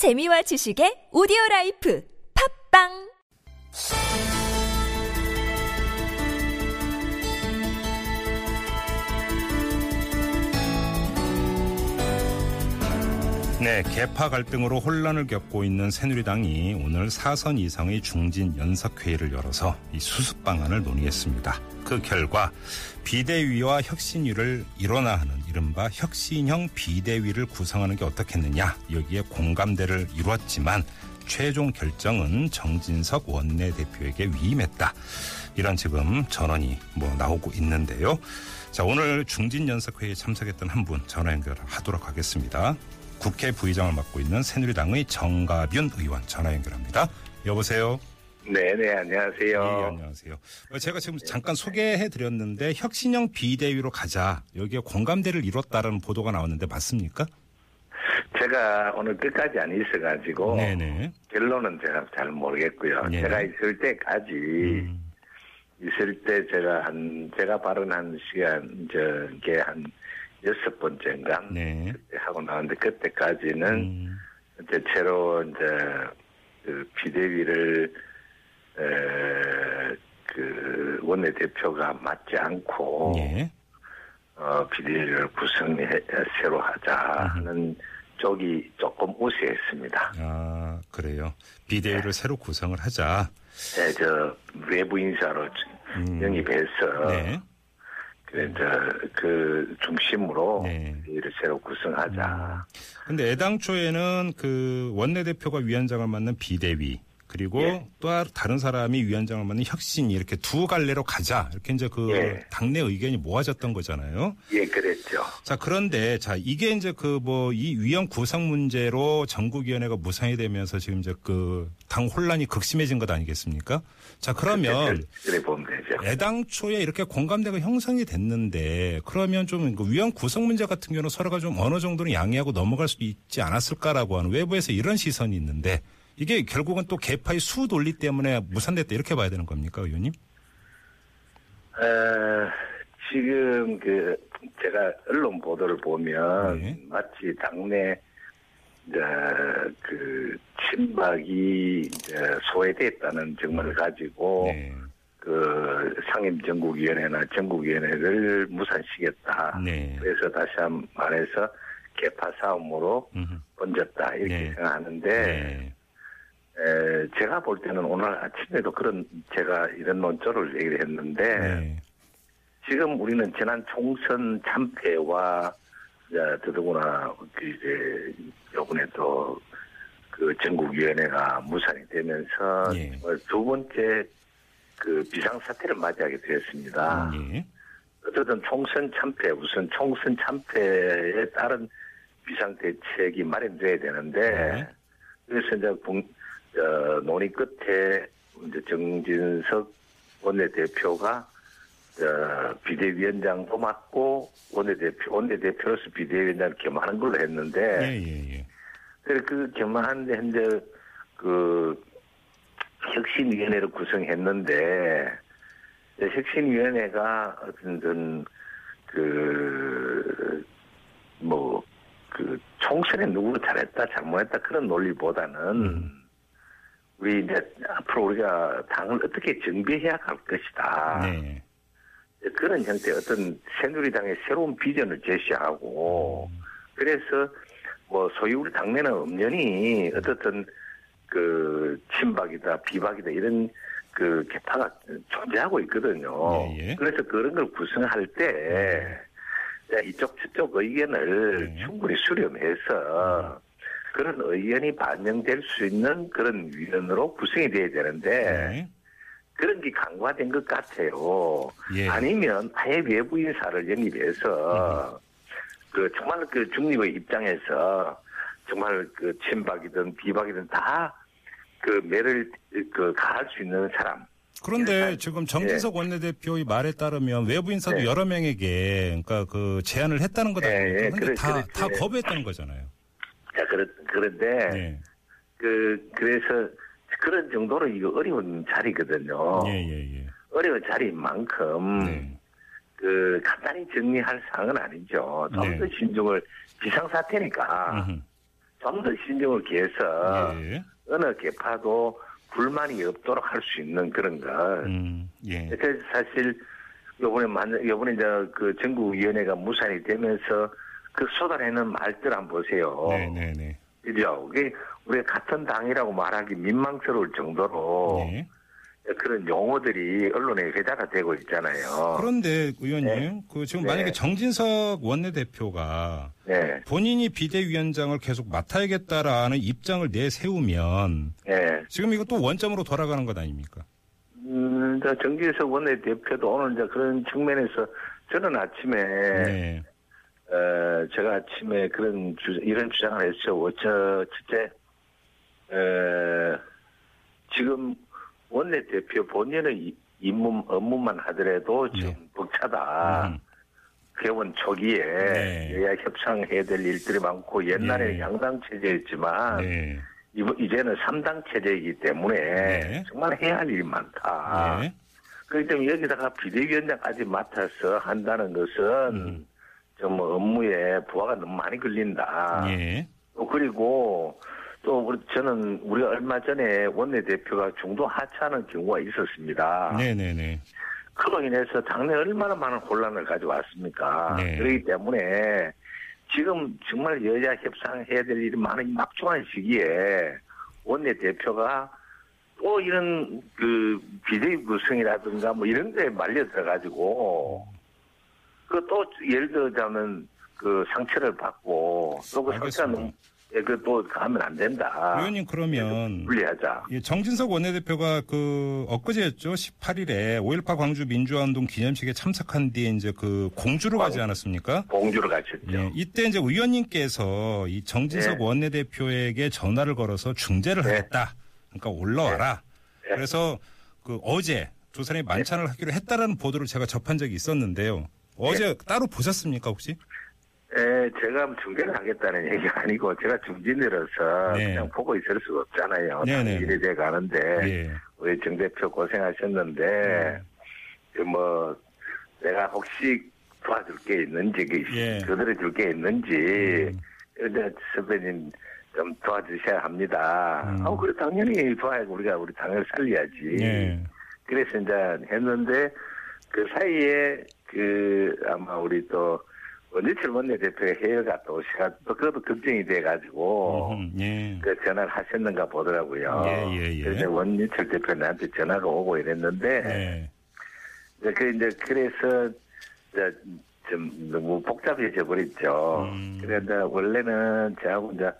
재미와 지식의 오디오 라이프 팟빵 네, 계파 갈등으로 혼란을 겪고 있는 새누리당이 오늘 사선 이상의 중진 연석회의를 열어서 이 수습 방안을 논의했습니다. 그 결과 비대위와 혁신위를 일원화하는 이른바 혁신형 비대위를 구성하는 게 어떻겠느냐 여기에 공감대를 이루었지만 최종 결정은 정진석 원내대표에게 위임했다. 이런 지금 전원이 뭐 나오고 있는데요. 자, 오늘 중진 연석회의에 참석했던 한 분 전화 연결하도록 하겠습니다. 국회 부의장을 맡고 있는 새누리당의 정가윤 의원 전화 연결합니다. 여보세요. 네, 네, 안녕하세요. 예, 안녕하세요. 제가 지금 잠깐 소개해 드렸는데 혁신형 비대위로 가자. 여기에 공감대를 이뤘다는 보도가 나왔는데 맞습니까? 제가 오늘 끝까지 안 있어가지고 네네. 결론은 제가 잘 모르겠고요. 네네. 제가 있을 때까지 음, 있을 때 제가 한 제가 발언한 시간 저게 한 여섯 번째인가 네. 하고 나왔는데 그때까지는 음, 이제 새로 이제 그 비대위를 에, 그 원내 대표가 맞지 않고 예. 어, 비대위를 구성해 새로 하자 하는 쪽이 조금 우세했습니다. 아, 그래요. 비대위를 새로 구성을 하자. 네, 저 외부 인사로 음. 영입해서 네. 그, 저, 그 중심으로 네. 비대위를 새로 구성하자. 근데 애당초에는 그 원내대표가 위원장을 맡는 비대위 그리고 예. 또 다른 사람이 위원장을 맡는 혁신이 이렇게 두 갈래로 가자 이렇게 이제 그 예. 당내 의견이 모아졌던 거잖아요. 예, 그랬죠. 자 그런데 자 이게 이제 그 뭐 이 위원 구성 문제로 전국위원회가 무산이 되면서 지금 이제 그 당 혼란이 극심해진 것 아니겠습니까? 자 그러면 그래, 그래 보면 되죠. 애당초에 이렇게 공감대가 형성이 됐는데 그러면 좀 그 위원 구성 문제 같은 경우는 서로가 좀 어느 정도는 양해하고 넘어갈 수 있지 않았을까라고 하는 외부에서 이런 시선이 있는데 이게 결국은 또 개파의 수 논리 때문에 무산됐다 이렇게 봐야 되는 겁니까 의원님? 어, 지금 그 제가 언론 보도를 보면 네. 마치 당내 이제 그 친박이 이제 소외됐다는 증언을 가지고 네. 그 상임정국위원회나 정국위원회를 무산시켰다. 네. 그래서 다시 한번 말해서 개파 싸움으로 음흠. 번졌다 이렇게 네. 생각하는데 네. 에, 제가 볼 때는 오늘 아침에도 그런 제가 이런 논조를 얘기를 했는데 네. 지금 우리는 지난 총선 참패와 더더구나 그 이제 요번에 또그 전국위원회가 무산이 되면서 예. 두 번째 그 비상사태를 맞이하게 되었습니다. 예. 어쨌든 총선 참패 우선 총선 참패에 따른 비상대책이 마련돼야 되는데 네. 그래서 이제 공, 어, 논의 끝에 이제 정진석 원내대표가 어, 비대위원장도 맡고 원내대표 원내대표로서 비대위원장을 겸하는 걸로 했는데 예, 예, 예. 그래서 그 겸하는데 현재 그 혁신위원회를 구성했는데 혁신위원회가 어떤 그뭐 그 총선에 누구를 잘했다 잘못했다 그런 논리보다는 음. 우리 이제 앞으로 우리가 당을 어떻게 정비해야 할 것이다. 네. 그런 형태의 어떤 새누리당의 새로운 비전을 제시하고 그래서 뭐 소위 우리 당내는 엄연히 어떻든 그 친박이다 비박이다 이런 그 개파가 존재하고 있거든요. 예, 예. 그래서 그런 걸 구성할 때 이쪽 저쪽 의견을 네. 충분히 수렴해서 그런 의견이 반영될 수 있는 그런 위원으로 구성이 돼야 되는데 네. 그런 게 강화된 것 같아요. 예. 아니면 아예 외부 인사를 영입해서 그 정말 그 중립의 입장에서 정말 그 친박이든 비박이든 다 그 매를 그 가할 수 있는 사람. 그런데 일단, 지금 정진석 원내대표의 말에 따르면 외부 인사도 네. 여러 명에게 그러니까 그 제안을 했다는 것 예, 아닙니까? 예, 근데 그래, 다, 그래, 다 그래. 거부했다는 거잖아요. 자, 그렇, 그런데 네. 그 그래서 그런 정도로 이거 어려운 자리거든요. 예, 예, 예. 어려운 자리인 만큼 네. 그 간단히 정리할 사항은 아니죠. 좀 네. 더 신중을 비상사태니까. 좀 더 신경을 기해서 예. 어느 개파도 불만이 없도록 할 수 있는 그런 것. 음, 예. 그래서 사실 요번에 만 요번에 이제 그 전국위원회가 무산이 되면서 그 쏟아내는 말들 한번 보세요. 네, 네, 네. 그죠? 그게 우리가 같은 당이라고 말하기 민망스러울 정도로 네. 그런 용어들이 언론에 회자가 되고 있잖아요. 그런데 의원님, 그 지금 네. 만약에 정진석 원내대표가 네, 본인이 비대위원장을 계속 맡아야겠다라는 입장을 내세우면 네. 지금 이것도 원점으로 돌아가는 것 아닙니까? 음, 저 정기석 원내대표도 오늘 이제 그런 측면에서 저는 아침에 네. 어, 제가 아침에 그런 주, 이런 주장을 했죠. 저, 첫째, 어, 지금 원내대표 본인의 이- 임무, 업무만 하더라도 좀 네. 벅차다. 음. 개원 초기에 네. 여야 협상해야 될 일들이 많고 옛날에 네. 양당 체제였지만 네. 이제는 3당 체제이기 때문에 네. 정말 해야 할 일이 많다. 네. 그렇기 때문에 여기다가 비대위원장까지 맡아서 한다는 것은 음. 좀 업무에 부하가 너무 많이 걸린다. 예. 또 그리고 또 우리 저는 우리가 얼마 전에 원내대표가 중도 하차하는 경우가 있었습니다. 네, 네, 네. 그로 인해서 당내 얼마나 많은 혼란을 가져왔습니까? 네. 그렇기 때문에 지금 정말 여야 협상해야 될 일이 많은 이 막중한 시기에 원내대표가 또 이런 그 비대위 구성이라든가 뭐 이런 데 말려 들어가지고 그 또 예를 들자면 그 상처를 받고 또 그. 너무 예, 그또 가면 안 된다. 의원님 그러면 분리하자. 예, 정진석 원내대표가 그 엊그제였죠. 18일에 5.18 광주 민주화운동 기념식에 참석한 뒤에 이제 그 공주로 가지 않았습니까? 공주를 가셨죠. 예, 이때 이제 의원님께서 이 정진석 네. 원내대표에게 전화를 걸어서 중재를 네. 하겠다. 그러니까 올라와라. 네. 그래서 그 어제 조선에 만찬을 하기로 했다라는 보도를 제가 접한 적이 있었는데요. 어제 네. 따로 보셨습니까 혹시? 예, 제가 뭐 중재를 하겠다는 얘기가 아니고 제가 중진으로서 네. 그냥 보고 있을 수가 없잖아요. 네, 당 네. 일이 돼 가는데 예. 우리 정 대표 고생하셨는데 그뭐 내가 혹시 도와줄 게 있는지 그 예. 그들을 줄게 있는지 음. 근데 선배님 좀 도와주셔야 합니다. 음. 아, 그래 당연히 도와야 우리가 우리 당을 살려야지. 예. 그래서 이제 했는데 그 사이에 그 아마 우리 또 원지철 원내대표의 해외가 또 시가 또 그것도 걱정이 돼가지고 음, 예. 그 전화를 하셨는가 보더라고요. 예, 예, 예. 그래서 원지철 대표 나한테 전화가 오고 이랬는데 예. 그 이제 그래서 이제 좀 너무 복잡해져 버렸죠. 음. 그런데 원래는 저하고 이제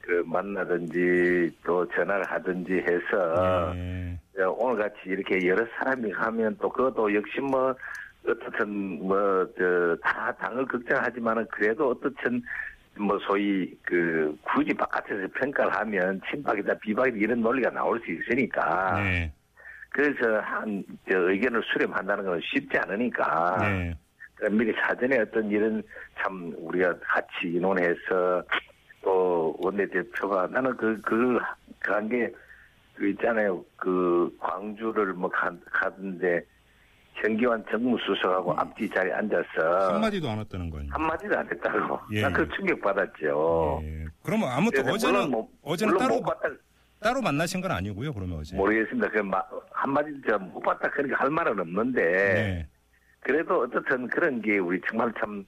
그 만나든지 또 전화를 하든지 해서 예. 어, 오늘 같이 이렇게 여러 사람이 하면 또 그것도 역시 뭐 어떻든 뭐저 다 당을 걱정하지만은 그래도 어떻든 뭐 소위 그 굳이 바깥에서 평가를 하면 친박이다 비박이다 이런 논리가 나올 수 있으니까 네. 그래서 한저 의견을 수렴한다는 건 쉽지 않으니까 네. 그러니까 미리 사전에 어떤 이런 참 우리가 같이 의논해서 또 원내대표가 나는 그, 그, 간 게, 그 있잖아요. 그 광주를 뭐 가, 가는데 정기환 정무수석하고 앞뒤 자리에 앉아서 음. 한마디도 안 왔다는 거예요. 한마디도 안 했다고. 예. 난그 충격 받았죠. 예. 그러면 아무튼 어제는 뭐- 어제는 따로 못 봤다 따로 만나신 건 아니고요. 그러면 어제. 모르겠습니다. 그 마- 한마디도 못 봤다 그러니까 할 말은 없는데 네. 그래도 어떻든 그런 게 우리 정말 참 어,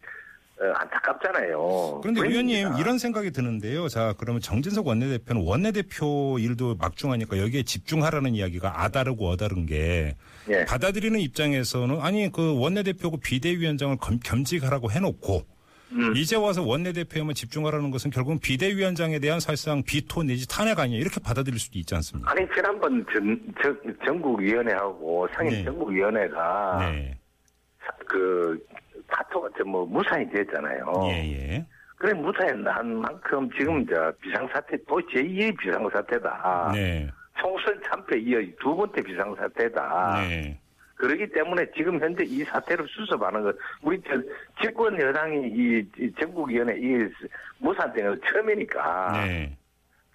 안타깝잖아요. 그런데 그러니까. 의원님 이런 생각이 드는데요. 자 그러면 정진석 원내대표는 원내대표 일도 막중하니까 여기에 집중하라는 이야기가 아다르고 어다른 게 예. 받아들이는 입장에서는 아니 그 원내대표고 비대위원장을 겸, 겸직하라고 해놓고 음. 이제 와서 원내대표에만 집중하라는 것은 결국은 비대위원장에 대한 사실상 비토 내지 탄핵 아니냐 이렇게 받아들일 수도 있지 않습니까? 아니 지난번 전, 전, 전국위원회하고 상임 네. 전국위원회가 네. 그 파토가 뭐 무산이 됐잖아요. 예 예. 그래 무산한 만큼 지금 저 비상사태 또 제2의 비상사태다. 네. 총선 참패 이어 두 번째 비상사태다. 네. 그러기 때문에 지금 현재 이 사태를 수습하는 것, 우리 저 집권 여당이 이, 이 전국위원회 이 무산된 건 처음이니까 네.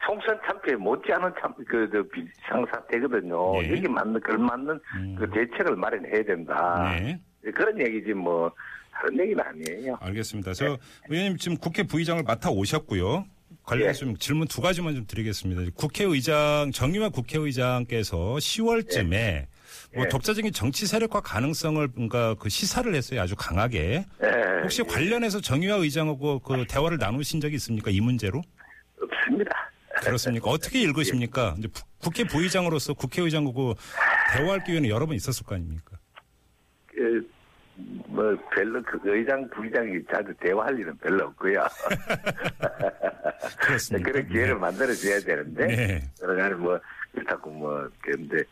총선 참패 못지않은 참, 그, 그 비상사태거든요. 네. 여기 맞는, 걸맞는 음. 그 대책을 마련해야 된다. 네. 그런 얘기지 뭐, 다른 얘기는 아니에요. 알겠습니다. 저 의원님 지금 국회 부의장을 맡아 오셨고요. 관련해서 좀 질문 두 가지만 좀 드리겠습니다. 국회의장 정의화 국회의장께서 10월쯤에 뭐 예. 독자적인 정치 세력화 가능성을 뭔가 그 시사를 했어요. 아주 강하게. 예, 혹시 관련해서 정의화 의장하고 그 대화를 나누신 적이 있습니까? 이 문제로? 없습니다. 그렇습니까? 어떻게 읽으십니까? 이제 부- 국회 부의장으로서 국회의장하고 대화할 기회는 여러 번 있었을 거 아닙니까? 그, 뭐, 별로 그 의장, 부의장이 자주 대화할 일은 별로 없고요. 그런 기회를 만들어줘야 되는데, 네. 그러나 뭐, 그렇다고 뭐, 그런데,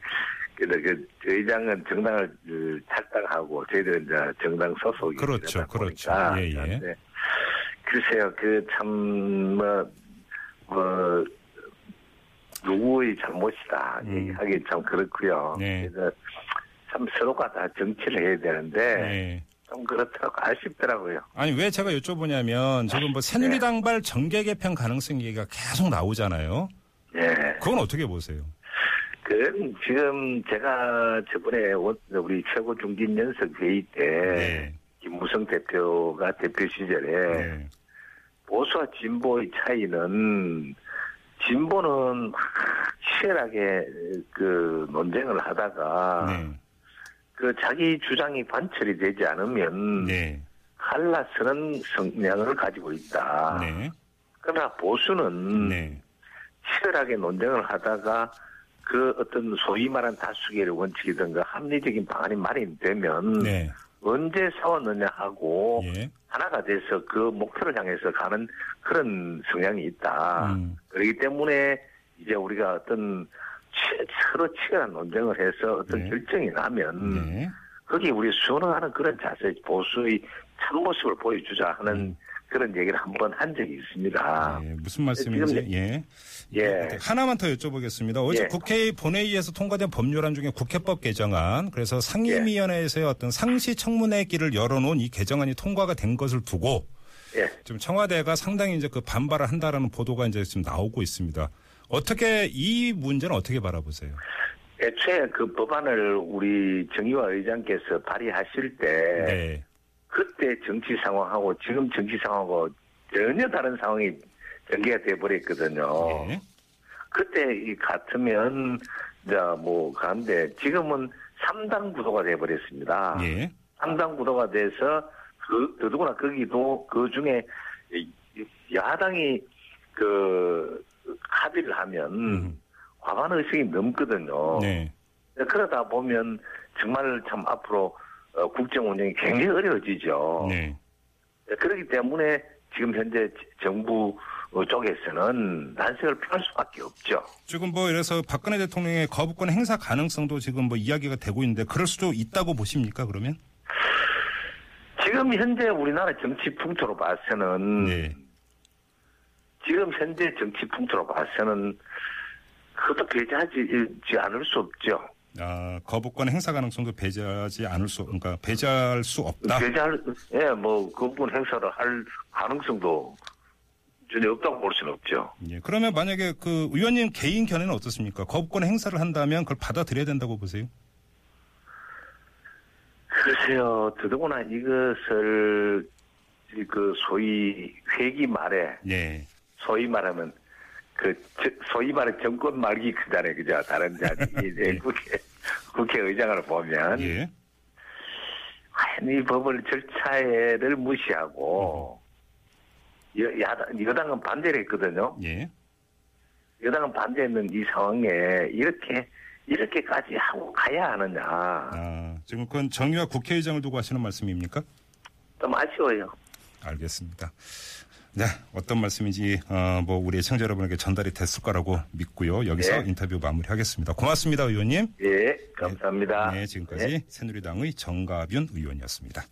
근데 그 의장은 정당을 그, 탈당하고 저희들은 이제 정당 소속이 그렇죠, 그렇죠. 예, 예. 그런데 글쎄요, 그 참 뭐, 뭐 누구의 잘못이다 음. 얘기하기 참 그렇고요. 네. 그래서 참 서로가 다 정치를 해야 되는데 네. 좀 그렇더라고 아쉽더라고요. 아니 왜 제가 여쭤보냐면 지금 뭐 새누리당발 정계 개편 가능성 얘기가 계속 나오잖아요. 예. 그건 어떻게 보세요? 그 지금 제가 저번에 원- 우리 최고 중진 연석 회의 때 네. 김무성 대표가 대표 시절에 네. 보수와 진보의 차이는 진보는 막 치열하게 그 논쟁을 하다가 네. 그 자기 주장이 관철이 되지 않으면 네. 갈라서는 성향을 가지고 있다. 네. 그러나 보수는 네. 치열하게 논쟁을 하다가 그 어떤 소위 말한 다수결의 원칙이든가 합리적인 방안이 마련되면 네. 언제 싸웠느냐 하고 예. 하나가 돼서 그 목표를 향해서 가는 그런 성향이 있다. 음. 그렇기 때문에 이제 우리가 어떤 치- 서로 치열한 논쟁을 해서 어떤 네. 결정이 나면 네. 거기 우리 순응하는 그런 자세, 보수의 참모습을 보여주자 하는 음. 그런 얘기를 한 번 한 적이 있습니다. 예, 무슨 말씀인지 지금- 예. 예. 하나만 더 여쭤보겠습니다. 어제 예. 국회 본회의에서 통과된 법률안 중에 국회법 개정안 그래서 상임위원회에서의 어떤 상시 청문회 길을 열어놓은 이 개정안이 통과가 된 것을 두고 예. 지금 청와대가 상당히 이제 그 반발을 한다라는 보도가 이제 지금 나오고 있습니다. 어떻게 이 문제는 어떻게 바라보세요? 애초에 그 법안을 우리 정의화 의장께서 발의하실 때 네. 그때 정치 상황하고 지금 정치 상황하고 전혀 다른 상황이 전개가 돼 버렸거든요. 예. 그때 이 같으면 뭐 가는데 지금은 3당 구도가 돼 버렸습니다. 예. 3당 구도가 돼서 그 더더구나 거기도 그 중에 야당이 그 합의를 하면 음. 과반 의석이 넘거든요. 네. 그러다 보면 정말 참 앞으로 어, 국정 운영이 굉장히 어려워지죠. 네. 그렇기 때문에 지금 현재 정부 어, 쪽에서는 난색을 표할 수밖에 없죠. 지금 뭐 이래서 박근혜 대통령의 거부권 행사 가능성도 지금 뭐 이야기가 되고 있는데 그럴 수도 있다고 보십니까 그러면? 지금 현재 우리나라 정치 풍토로 봐서는 네. 지금 현재 정치 풍토로 봐서는 그것도 배제하지 않을 수 없죠. 아, 거부권 행사 가능성도 배제하지 않을 수, 그러니까 배제할 수 없다. 배제할 예, 뭐그 부분 행사를 할 가능성도 전혀 없다고 볼 수는 없죠. 예. 그러면 만약에 그 의원님 개인 견해는 어떻습니까? 거부권 행사를 한다면 그걸 받아들여야 된다고 보세요? 글쎄요, 더더구나 이것을 그 소위 회기 말에 예. 소위 말하면 그 저- 소위 말해 정권 말기 크잖아요, 그죠? 다른 자리 이제 국회 국회의장을 보면 예. 과연 이 법을 절차를 무시하고 여, 야당, 여당은 반대를 했거든요. 예. 여당은 반대했는 이 상황에 이렇게 이렇게까지 하고 가야 하느냐 아, 지금 그건 정의와 국회의장을 두고 하시는 말씀입니까? 좀 아쉬워요. 알겠습니다. 네, 어떤 말씀인지 어, 뭐 우리 청자 여러분에게 전달이 됐을 거라고 믿고요. 여기서 네. 인터뷰 마무리하겠습니다. 고맙습니다, 의원님. 예, 감사합니다. 네, 지금까지 새누리당의 정가균 의원이었습니다.